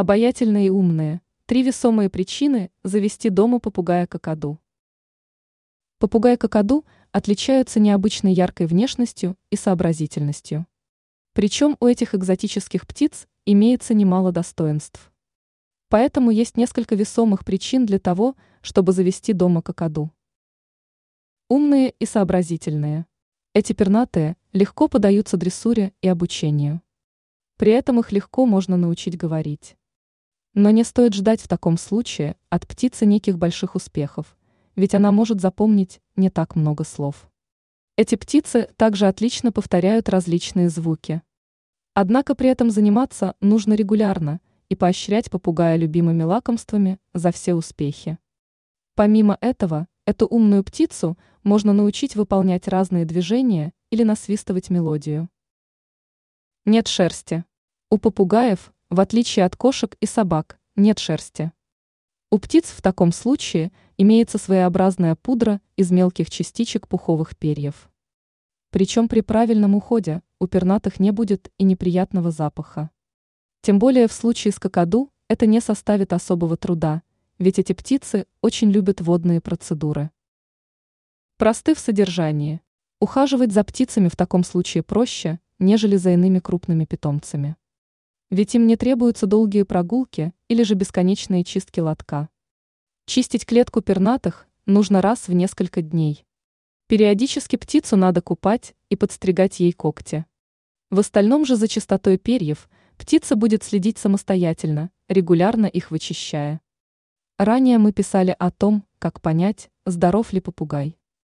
Обаятельные и умные – три весомые причины завести дома попугая-какаду. Попугаи-какаду отличаются необычной яркой внешностью и сообразительностью. Причем у этих экзотических птиц имеется немало достоинств. Поэтому есть несколько весомых причин для того, чтобы завести дома какаду. Умные и сообразительные. Эти пернатые легко подаются дрессуре и обучению. При этом их легко можно научить говорить. Но не стоит ждать в таком случае от птицы неких больших успехов, ведь она может запомнить не так много слов. Эти птицы также отлично повторяют различные звуки. Однако при этом заниматься нужно регулярно и поощрять попугая любимыми лакомствами за все успехи. Помимо этого, эту умную птицу можно научить выполнять разные движения или насвистывать мелодию. Нет шерсти. У попугаев, в отличие от кошек и собак, нет шерсти. У птиц в таком случае имеется своеобразная пудра из мелких частичек пуховых перьев. Причем при правильном уходе у пернатых не будет и неприятного запаха. Тем более в случае с какаду это не составит особого труда, ведь эти птицы очень любят водные процедуры. Просты в содержании. Ухаживать за птицами в таком случае проще, нежели за иными крупными питомцами. Ведь им не требуются долгие прогулки или же бесконечные чистки лотка. Чистить клетку пернатых нужно раз в несколько дней. Периодически птицу надо купать и подстригать ей когти. В остальном же за чистотой перьев птица будет следить самостоятельно, регулярно их вычищая. Ранее мы писали о том, как понять, здоров ли попугай.